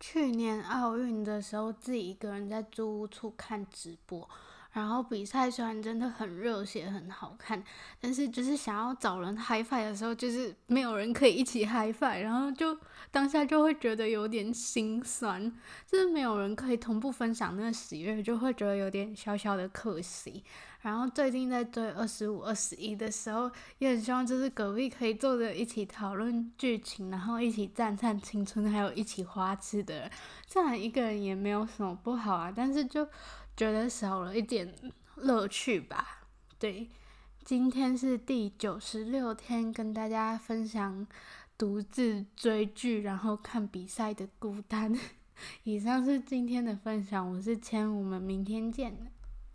去年奥运的时候，自己一个人在租屋处看直播。然后比赛虽然真的很热血、很好看，但是就是想要找人嗨翻的时候，就是没有人可以一起嗨翻然后就当下就会觉得有点心酸，就是没有人可以同步分享那个喜悦，就会觉得有点小小的可惜。然后最近在追二十五、二十一的时候，也很希望就是隔壁可以坐着一起讨论剧情，然后一起赞叹青春，还有一起花痴的人。这样一个人也没有什么不好啊，但是就。觉得少了一点乐趣吧。对，今天是第九十六天，跟大家分享独自追剧然后看比赛的孤单。以上是今天的分享，我是千，我们明天见。